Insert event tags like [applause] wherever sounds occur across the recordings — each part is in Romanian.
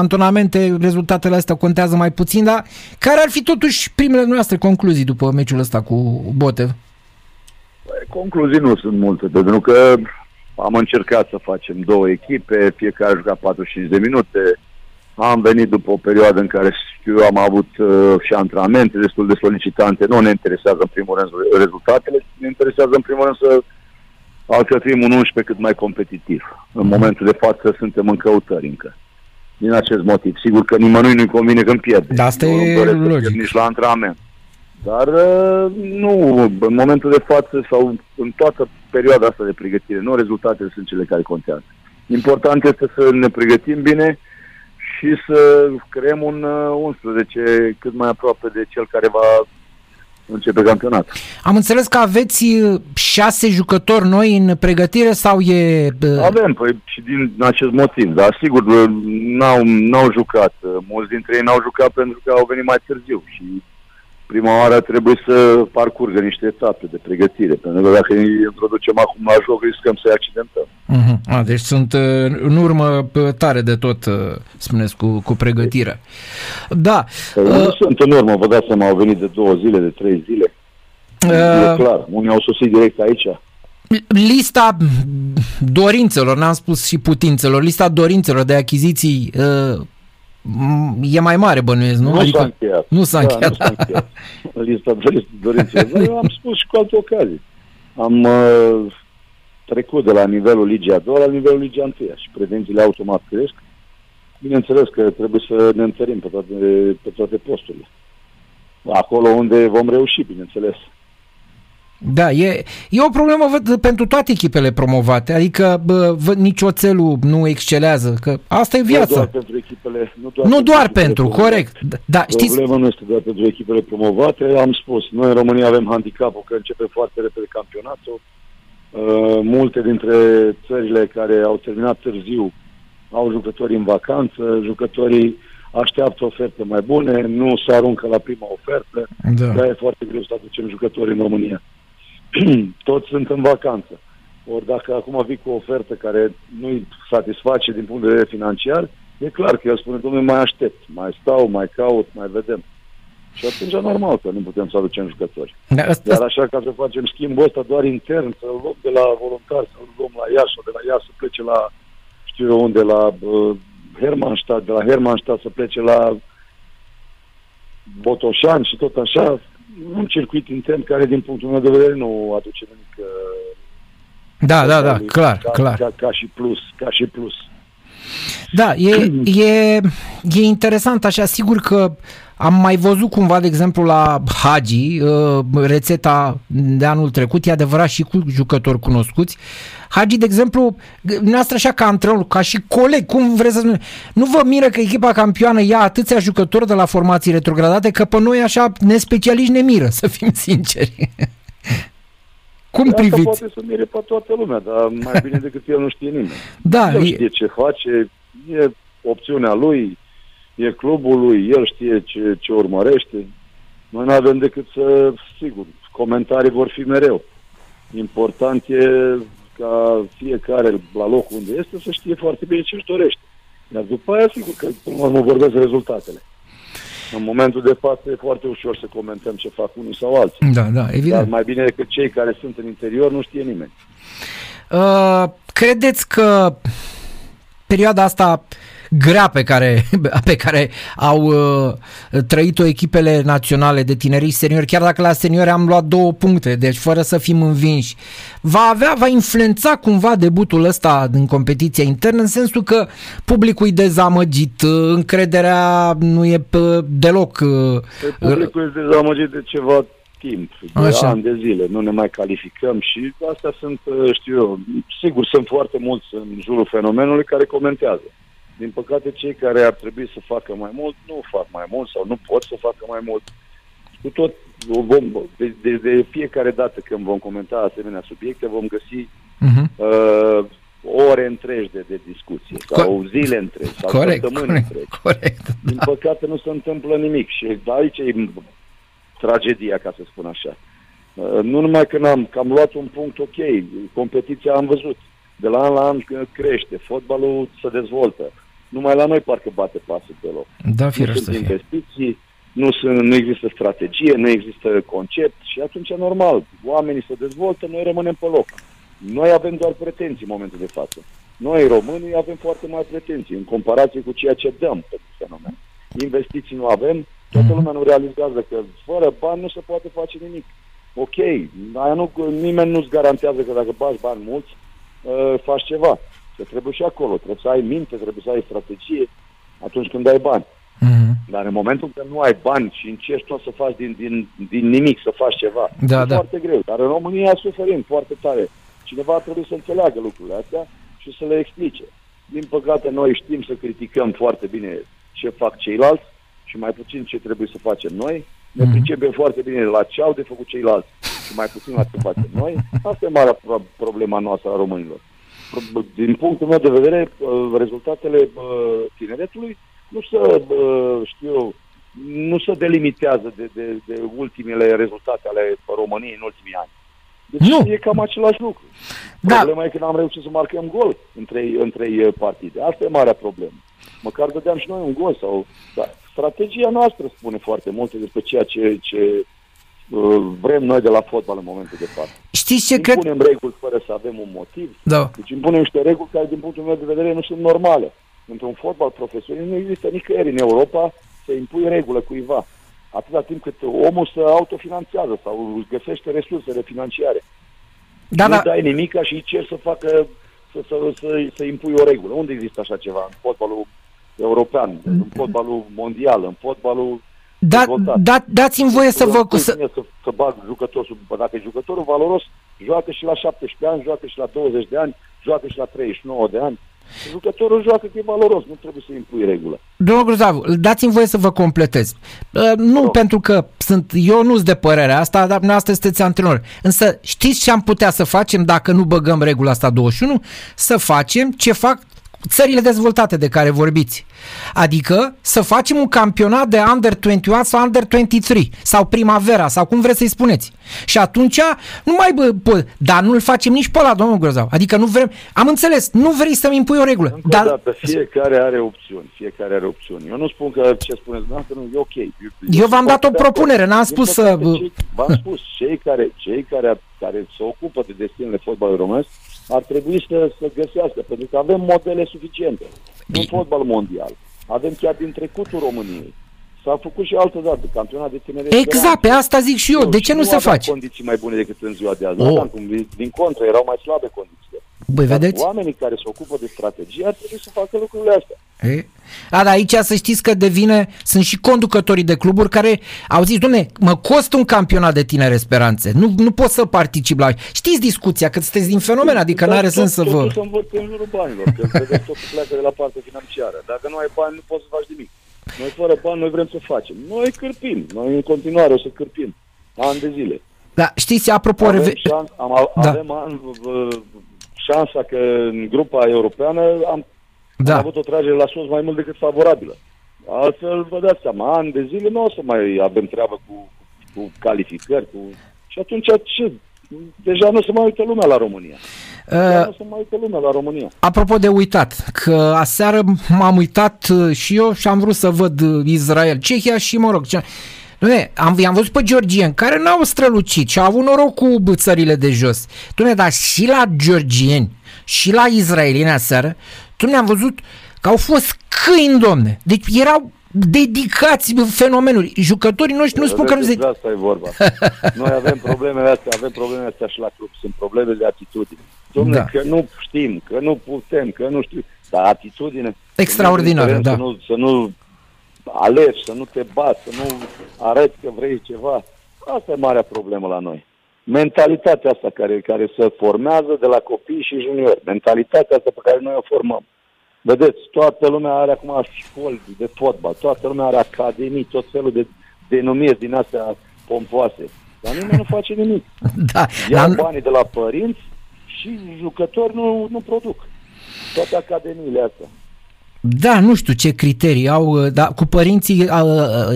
antonamente, rezultatele astea contează mai puțin, dar care ar fi totuși primele noastre concluzii după meciul ăsta cu Botev? Păi, concluzii nu sunt multe, pentru că am încercat să facem două echipe, fiecare a jucat 45 de minute, am venit după o perioadă în care știu eu am avut uh, și antrenamente destul de solicitante. Nu ne interesează în primul rând rezultatele, ne interesează în primul rând să alcătuim un 11 cât mai competitiv. În mhm. momentul de față suntem în căutări încă. Din acest motiv. Sigur că nimănui nu-i convine când pierde. Dar asta e logic. Nici la antrenament. Dar uh, nu, în momentul de față sau în toată perioada asta de pregătire, nu rezultatele sunt cele care contează. Important este să ne pregătim bine și să creăm un 11 uh, cât mai aproape de cel care va începe campionatul. Am înțeles că aveți uh, șase jucători noi în pregătire sau e... Avem, păi și din acest motiv, dar sigur n-au, n-au jucat. Mulți dintre ei n-au jucat pentru că au venit mai târziu și prima oară trebuie să parcurgă niște etape de pregătire, pentru că dacă îi introducem acum la joc, riscăm să-i accidentăm. Uh-huh. A, deci sunt uh, în urmă tare de tot, uh, spuneți, cu, cu pregătirea. Da. Păi uh, nu sunt în urmă, vă dați seama, au venit de două zile, de trei zile. Uh, e clar, unii au sosit direct aici. Lista dorințelor, n-am spus și putințelor, lista dorințelor de achiziții uh, e mai mare bănuiesc, nu? Nu adică s-a încheiat. Nu s-a da, încheiat. Nu s-a încheiat. Lista dorințelor. Eu am spus și cu alte ocazii. Am uh, trecut de la nivelul Ligii a doua la nivelul Ligii a întâia și pretențiile automat cresc. Bineînțeles că trebuie să ne întărim pe toate, pe toate posturile. Acolo unde vom reuși, bineînțeles. Da, e, e o problemă văd, pentru toate echipele promovate, adică bă, văd, nici oțelul nu excelează, că asta e viața. Nu doar pentru echipele, nu doar, nu pentru, doar pentru corect. Da, știți... Problema nu este doar pentru echipele promovate, am spus, noi în România avem handicapul că începe foarte repede campionatul. Uh, multe dintre țările care au terminat târziu au jucători în vacanță, jucătorii așteaptă oferte mai bune, nu se aruncă la prima ofertă, da. dar e foarte greu să aducem jucători în România. [clears throat] toți sunt în vacanță. Ori dacă acum vii cu o ofertă care nu-i satisface din punct de vedere financiar, e clar că el spune, domnule, mai aștept, mai stau, mai caut, mai vedem. Și atunci e normal că nu putem să aducem jucători. Da, asta... Dar așa ca să facem schimbul ăsta doar intern, să luăm de la voluntar, să luăm la Iași sau de la Iași să plece la, știu eu unde, la uh, Hermannstadt, de la Hermannstadt să plece la Botoșani și tot așa, un circuit intern care, din punctul meu de vedere, nu aduce nimic. Uh, da, da, da, clar, ca, clar. Ca, ca și plus, ca și plus. Da, e, [clears throat] e, e interesant așa, sigur că am mai văzut cumva, de exemplu, la Hagi, uh, rețeta de anul trecut, e adevărat și cu jucători cunoscuți. Hagi, de exemplu, noastră așa ca antrenor, ca și coleg, cum vreți să spuneți, nu vă miră că echipa campioană ia atâția jucători de la formații retrogradate, că pe noi așa nespecialiști ne miră, [laughs] să fim sinceri. Cum Asta priviți? poate să mire pe toată lumea, dar mai bine decât el nu știe nimeni. Da, el știe ce face, e opțiunea lui, e clubul lui, el știe ce, ce urmărește. Noi nu avem decât să, sigur, comentarii vor fi mereu. Important e ca fiecare la locul unde este să știe foarte bine ce își dorește. Iar după aia, sigur că până la urmă vorbesc rezultatele. În momentul de față e foarte ușor să comentăm ce fac unii sau alții. Da, da, evident. Dar mai bine decât cei care sunt în interior nu știe nimeni. Uh, credeți că perioada asta grea pe care, [laughs] pe care au uh, trăit-o echipele naționale de tineri seniori, chiar dacă la seniori am luat două puncte, deci fără să fim învinși, va avea, va influența cumva debutul ăsta în competiția internă, în sensul că publicul e dezamăgit, uh, încrederea nu e deloc... Uh, păi publicul e dezamăgit de ceva timp, de Așa. ani de zile, nu ne mai calificăm și astea sunt, uh, știu eu, sigur sunt foarte mulți în jurul fenomenului care comentează. Din păcate, cei care ar trebui să facă mai mult, nu fac mai mult sau nu pot să facă mai mult. Cu tot, vom, de, de, de fiecare dată când vom comenta asemenea subiecte, vom găsi uh-huh. uh, ore întregi de, de discuție, sau zile întregi, sau corect, săptămâni corect, întregi. Corect, Din da. păcate nu se întâmplă nimic și aici e tragedia, ca să spun așa. Uh, nu numai că am, că am luat un punct ok, competiția am văzut, de la an la an crește, fotbalul se dezvoltă, Numai la noi parcă bate pasul deloc. Da, Nu firește sunt să fie. investiții, nu, sunt, nu există strategie, nu există concept și atunci e normal. Oamenii se dezvoltă, noi rămânem pe loc. Noi avem doar pretenții în momentul de față. Noi, românii, avem foarte mari pretenții în comparație cu ceea ce dăm pentru fenomen. Investiții nu avem, toată Mhm. lumea nu realizează că fără bani nu se poate face nimic. Ok, aia nu, nimeni nu-ți garantează că dacă bagi bani mulți, uh, faci ceva. Că trebuie și acolo, trebuie să ai minte, trebuie să ai strategie atunci când ai bani. Mhm. Dar în momentul în care nu ai bani și încerci tot să faci din, din, din nimic, să faci ceva, Da, e da. foarte greu. Dar în România suferim foarte tare. Cineva trebuie să înțeleagă lucrurile astea și să le explice. Din păcate, noi știm să criticăm foarte bine ce fac ceilalți și mai puțin ce trebuie să facem noi. Ne Mhm. pricepem foarte bine la ce au de făcut ceilalți și mai puțin la ce facem noi. Asta e marea pro- problema noastră a românilor. Pro- Din punctul meu de vedere, uh, rezultatele uh, tineretului nu se, uh, știu eu, nu se delimitează de, de, de ultimele rezultate ale României în ultimii ani. Deci Nu. e cam același lucru. Da. Problema e că n-am reușit să marcăm gol în trei, în trei uh, partide. Asta e marea problemă. Măcar dădeam și noi un gol sau... Da. Strategia noastră spune foarte multe despre ceea ce, ce uh, vrem noi de la fotbal în momentul de față. Știți ce cred? Impunem reguli fără să avem un motiv. Da. Deci impunem niște reguli care, din punctul meu de vedere, nu sunt normale. Într-un fotbal profesionist nu există nicăieri în Europa să impui regulă cuiva. Atâta timp cât omul se autofinanțează sau își găsește resursele financiare. Da, nu da. dai nimica și îi cer să facă, să, să, să, să impui o regulă. Unde există așa ceva? În fotbalul european, în fotbalul mondial, în fotbalul Da, dezvoltat. da, dați-mi voie să vă... Spui Să, mie să, să bag jucătorul, bă, dacă e jucătorul valoros, joacă și la 17 ani, joacă și la 20 de ani, joacă și la 39 de ani. Jucătorul joacă că e valoros, nu trebuie să impui regulă. Domnul Grozav, dați-mi voie să vă completez. Uh, Nu Rog. pentru că sunt, eu nu sunt de părere asta, dar dumneavoastră sunteți antrenor. Însă știți ce am putea să facem dacă nu băgăm regula asta 21? Să facem ce fac țările dezvoltate de care vorbiți. Adică să facem un campionat de Under 21 sau Under 23 sau Primavera sau cum vreți să-i spuneți. Și atunci nu mai bă, bă, dar nu-l facem nici pe ăla, domnul Grozav. Adică nu vrem, am înțeles, nu vrei să-mi impui o regulă. Încă Dar, o dată, fiecare are opțiuni, fiecare are opțiuni. Eu nu spun că ce spuneți dumneavoastră nu e ok. Eu, Eu v-am dat o sunt de acord. propunere, n-am Din spus păcate, să- Cei, v-am spus, cei care, cei care, care se ocupă de destinele fotbalului românesc ar trebui să, să găsească, pentru că avem modele suficiente. În fotbal mondial. Avem chiar din trecutul României. S-a făcut și altă dată, campionat de tineret. Exact, pe asta zic și eu. De ce nu se aveam face? condiții mai bune decât în ziua de azi. Oh. Oh. Cum, din contră, erau mai slabe condițiile. Băi, Dar vedeți? Oamenii care se ocupă de strategie ar trebui să facă lucrurile astea. E? A, dar aici să știți că devine, sunt și conducătorii de cluburi care au zis, domne, mă costă un campionat de tinere speranțe, nu, nu pot să particip la... Știți discuția, că sunteți din fenomen, adică Dar n-are tot- sens să vă... Totul se învârte în jurul banilor, că vedeți, totul pleacă de la partea financiară. Dacă nu ai bani, nu poți să faci nimic. Noi fără bani, noi vrem să facem. Noi cârpim, noi în continuare o să cârpim. Ani de zile. Da, știți, apropo... Avem, reve... șans, am, Da. avem an, v- șansa că în grupa europeană am, Da. am avut o tragere la sus mai mult decât favorabilă. Altfel, vă dați seama, ani de zile nu o să mai avem treabă cu, cu calificări. Cu... Și atunci ce? Deja nu se mai uită lumea la România. Deja Uh, nu se mai uită lumea la România. Apropo de uitat, că aseară m-am uitat uh, și eu și am vrut să văd uh, Israel, Cehia și, mă rog, ce... Doamne, am, i-am văzut pe georgieni care n-au strălucit și au avut noroc cu bă, țările de jos. Doamne, dar și la georgieni și la israelieni aseară, Doamne, am văzut că au fost câini, domne. Deci erau dedicați bă, fenomenului. Jucătorii noștri nu spun că nu se... Despre asta e vorba. [laughs] Noi avem problemele astea, avem problemele astea și la club. Sunt probleme de atitudine. Dom'le, Da. da. că nu știm, că nu putem, că nu știu. Dar atitudine... Extraordinară, să nu, da. Să nu, să nu alegi, să nu te bați, să nu arăți că vrei ceva. Asta e marea problemă la noi. Mentalitatea asta care, care se formează de la copii și juniori. Mentalitatea asta pe care noi o formăm. Vedeți, toată lumea are acum școli de fotbal, toată lumea are academii, tot felul de denumiri din astea pompoase. Dar nimeni nu face nimic. [laughs] Da, Ia la, banii de la părinți și jucători nu, nu produc. Toate academiile astea. Da, nu știu ce criterii au, dar cu părinții, a, a,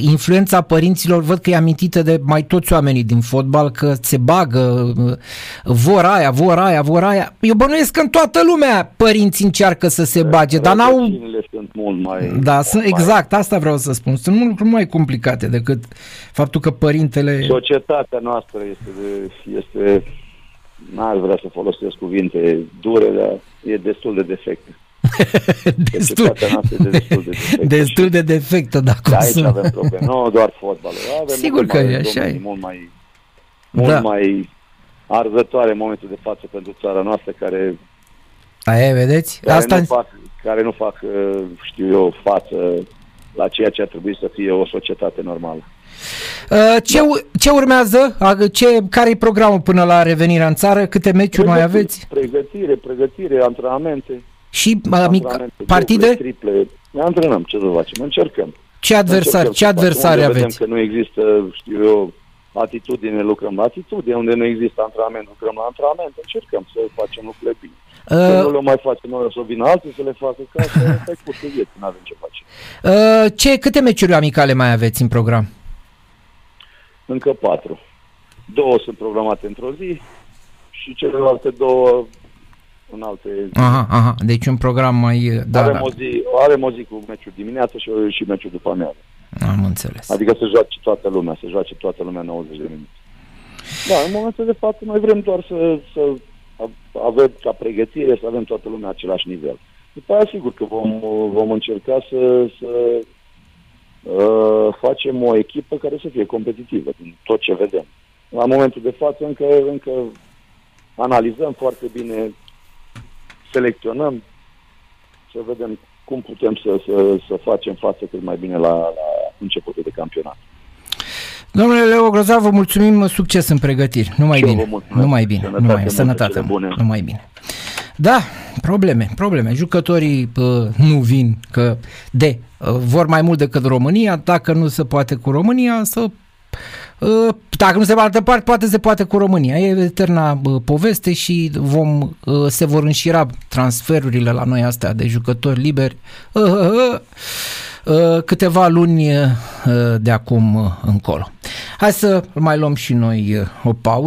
influența părinților văd că e amintită de mai toți oamenii din fotbal, că se bagă, vor aia, vor aia, vor aia. Eu bănuiesc că în toată lumea părinții încearcă să se bage, dar n-au... Rădăcinile sunt mult mai... Da, sunt, mai, exact, asta vreau să spun. Sunt mult mai complicate decât faptul că părintele... Societatea noastră este, de, este n-aș vrea să folosesc cuvinte dure, dar e destul de defectă. [laughs] destul, de [laughs] destul de defectă. Destul de defectă, da, cum de aici avem probleme, nu doar fotbalul. Avem Sigur că e așa. E. Mult mai, mult da. mai arzătoare în momentul de față pentru țara noastră care Aia, vedeți? Care Asta... Nu fac, care nu fac, uh, știu eu, față la ceea ce ar trebui să fie o societate normală. Uh, ce, ce urmează? Ce, care e programul până la revenirea în țară? Câte meciuri mai aveți? Pregătire, pregătire, antrenamente. Și antrenamente, partide? Duple, triple. Ne antrenăm, ce să facem? Încercăm. Ce adversari, ce adversari aveți? Vedem că nu există, știu eu, atitudine, lucrăm la atitudine, unde nu există antrenament, lucrăm la antrenament, încercăm să facem lucrurile bine. Uh, nu le mai facem noi, o să vină alții să le facă, ca să [laughs] stai cursul vieții, nu avem ce face. Uh, ce, câte meciuri amicale mai aveți în program? Încă patru. Două sunt programate într-o zi și celelalte două în alte zi. Aha, aha, deci un program mai... Da, avem, da. O zi, avem o zi cu meciuri dimineața și, și meciuri după amiază. Am înțeles. Adică să joace toată lumea, să joace toată lumea 90 de minute. Da, în momentul de față noi vrem doar să, să avem ca pregătire, să avem toată lumea același nivel. După aia, sigur că vom, vom încerca să, să uh, facem o echipă care să fie competitivă din tot ce vedem. La momentul de față încă, încă analizăm foarte bine, selecționăm, să vedem cum putem să, să, să facem față cât mai bine la, la începutul de campionat. Domnule Leo Grozav, vă mulțumim succes în pregătiri. Numai bine. Numai bine. Sănătate, numai, sănătate bune. Numai bine. Da, probleme, probleme. Jucătorii uh, nu vin că de uh, vor mai mult decât România, dacă nu se poate cu România, să uh, dacă nu se altă parte, poate se poate cu România. E eterna uh, poveste și vom, uh, se vor înșira transferurile la noi astea de jucători liberi. Uh, uh, uh. Uh, câteva luni uh, de acum uh, încolo. Hai să mai luăm și noi o pauză.